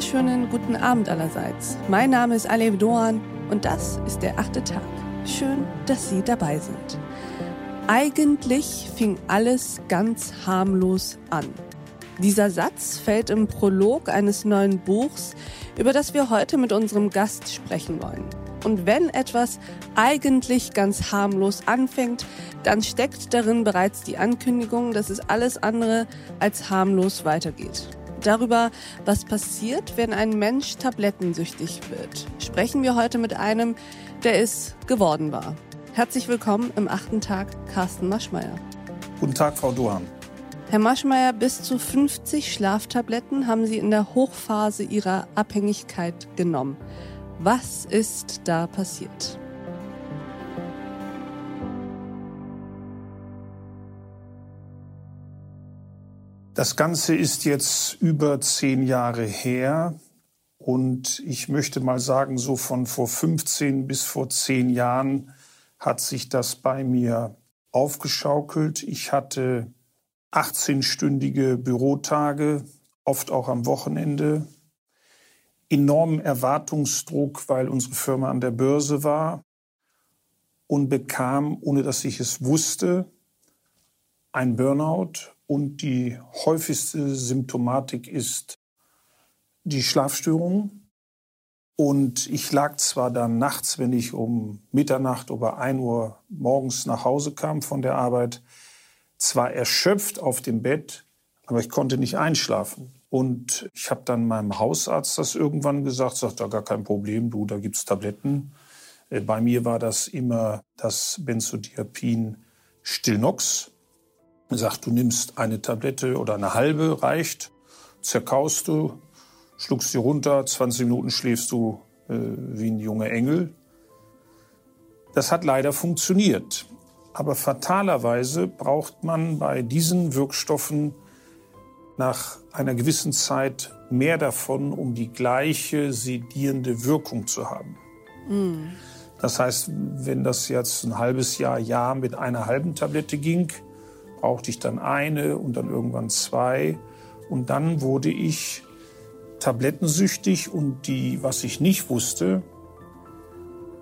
wunderschönen guten Abend allerseits. Mein Name ist Alev Doan und das ist der achte Tag. Schön, dass Sie dabei sind. Eigentlich fing alles ganz harmlos an. Dieser Satz fällt im Prolog eines neuen Buchs, über das wir heute mit unserem Gast sprechen wollen. Und wenn etwas eigentlich ganz harmlos anfängt, dann steckt darin bereits die Ankündigung, dass es alles andere als harmlos weitergeht. Darüber, was passiert, wenn ein Mensch tablettensüchtig wird, sprechen wir heute mit einem, der es geworden war. Herzlich willkommen im achten Tag, Carsten Maschmeyer. Guten Tag, Frau Dohan. Herr Maschmeyer, bis zu 50 Schlaftabletten haben Sie in der Hochphase Ihrer Abhängigkeit genommen. Was ist da passiert? Das Ganze ist jetzt über zehn Jahre her und ich möchte mal sagen, so von vor 15 bis vor zehn Jahren hat sich das bei mir aufgeschaukelt. Ich hatte 18-stündige Bürotage, oft auch am Wochenende, enormen Erwartungsdruck, weil unsere Firma an der Börse war und bekam, ohne dass ich es wusste, ein Burnout und die häufigste Symptomatik ist die Schlafstörung. Und ich lag zwar dann nachts, wenn ich um Mitternacht oder 1 Uhr morgens nach Hause kam von der Arbeit, zwar erschöpft auf dem Bett, aber ich konnte nicht einschlafen. Und ich habe dann meinem Hausarzt das irgendwann gesagt, sagt da gar kein Problem, du, da gibt's Tabletten. Äh, bei mir war das immer das Benzodiazepin Stillnox. Sagt, du nimmst eine Tablette oder eine halbe, reicht, zerkaust du, schluckst sie runter, 20 Minuten schläfst du äh, wie ein junger Engel. Das hat leider funktioniert. Aber fatalerweise braucht man bei diesen Wirkstoffen nach einer gewissen Zeit mehr davon, um die gleiche sedierende Wirkung zu haben. Mm. Das heißt, wenn das jetzt ein halbes Jahr, Jahr mit einer halben Tablette ging, brauchte ich dann eine und dann irgendwann zwei. Und dann wurde ich tablettensüchtig und die, was ich nicht wusste,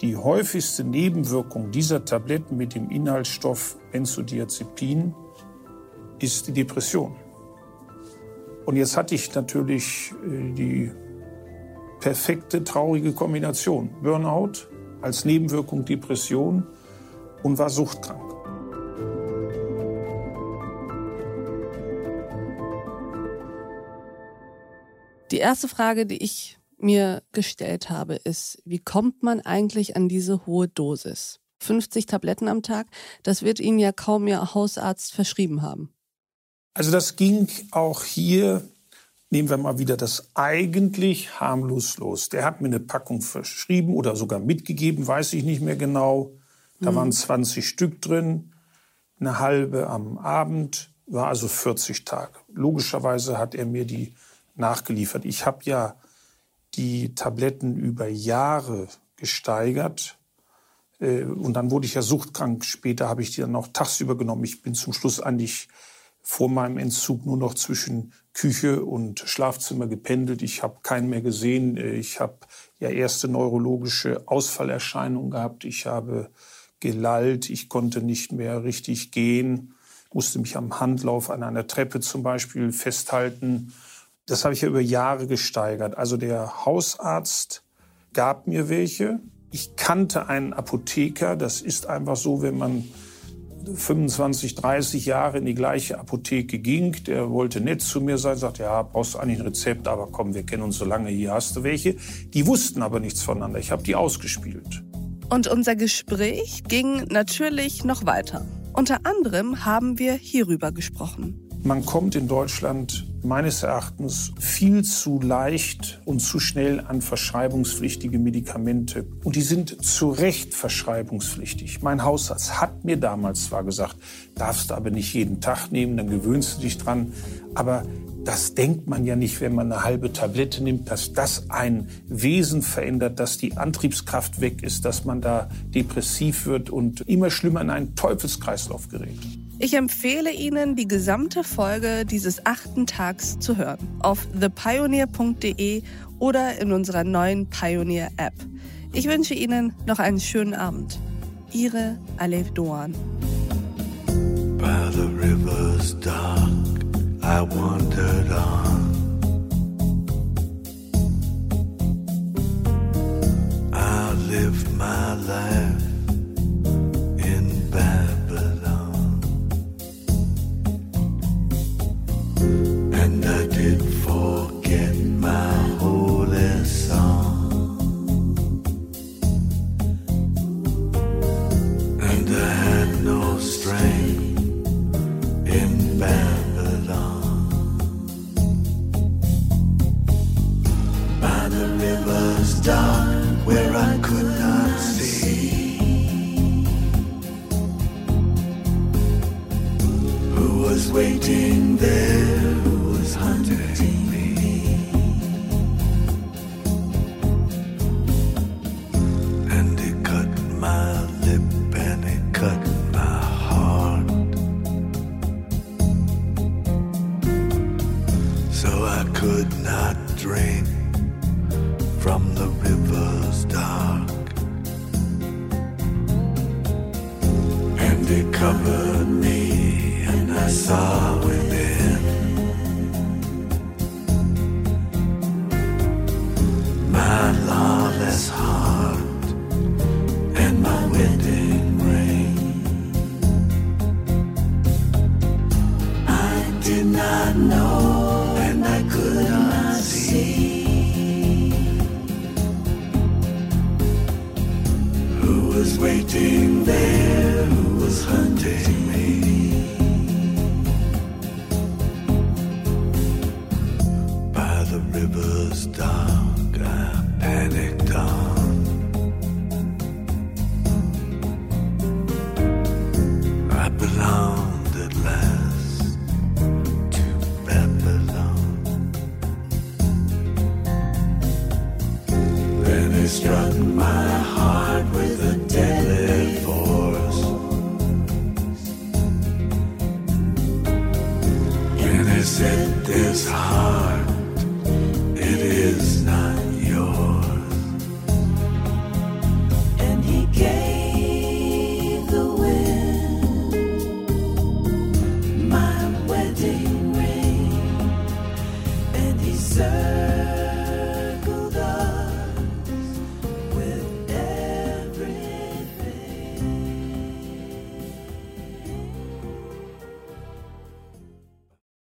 die häufigste Nebenwirkung dieser Tabletten mit dem Inhaltsstoff Benzodiazepin ist die Depression. Und jetzt hatte ich natürlich äh, die perfekte traurige Kombination. Burnout als Nebenwirkung Depression und war suchtkrank. Die erste Frage, die ich mir gestellt habe, ist, wie kommt man eigentlich an diese hohe Dosis? 50 Tabletten am Tag, das wird Ihnen ja kaum Ihr Hausarzt verschrieben haben. Also das ging auch hier, nehmen wir mal wieder das eigentlich harmlos los. Der hat mir eine Packung verschrieben oder sogar mitgegeben, weiß ich nicht mehr genau. Da mhm. waren 20 Stück drin, eine halbe am Abend, war also 40 Tage. Logischerweise hat er mir die nachgeliefert. Ich habe ja die Tabletten über Jahre gesteigert. Äh, und dann wurde ich ja suchtkrank. Später habe ich die dann auch tagsüber genommen. Ich bin zum Schluss eigentlich vor meinem Entzug nur noch zwischen Küche und Schlafzimmer gependelt. Ich habe keinen mehr gesehen. Ich habe ja erste neurologische Ausfallerscheinungen gehabt. Ich habe gelallt. Ich konnte nicht mehr richtig gehen, musste mich am Handlauf an einer Treppe zum Beispiel festhalten. Das habe ich ja über Jahre gesteigert. Also der Hausarzt gab mir welche. Ich kannte einen Apotheker. Das ist einfach so, wenn man 25, 30 Jahre in die gleiche Apotheke ging. Der wollte nett zu mir sein, sagte, ja, brauchst du eigentlich ein Rezept, aber komm, wir kennen uns so lange, hier hast du welche. Die wussten aber nichts voneinander. Ich habe die ausgespielt. Und unser Gespräch ging natürlich noch weiter. Unter anderem haben wir hierüber gesprochen. Man kommt in Deutschland meines Erachtens viel zu leicht und zu schnell an verschreibungspflichtige Medikamente. Und die sind zu Recht verschreibungspflichtig. Mein Hausarzt hat mir damals zwar gesagt, darfst du aber nicht jeden Tag nehmen, dann gewöhnst du dich dran. Aber das denkt man ja nicht, wenn man eine halbe Tablette nimmt, dass das ein Wesen verändert, dass die Antriebskraft weg ist, dass man da depressiv wird und immer schlimmer in einen Teufelskreislauf gerät. Ich empfehle Ihnen, die gesamte Folge dieses achten Tags zu hören. Auf thepioneer.de oder in unserer neuen Pioneer-App. Ich wünsche Ihnen noch einen schönen Abend. Ihre Alev Doan. By the river's dark, I wandered on. Was waiting there? Was hunting me? And it cut my lip and it cut my heart. So I could not drink from the river's dark. And it covered me, saw within my lawless heart and my wedding ring. I did not know, set this heart.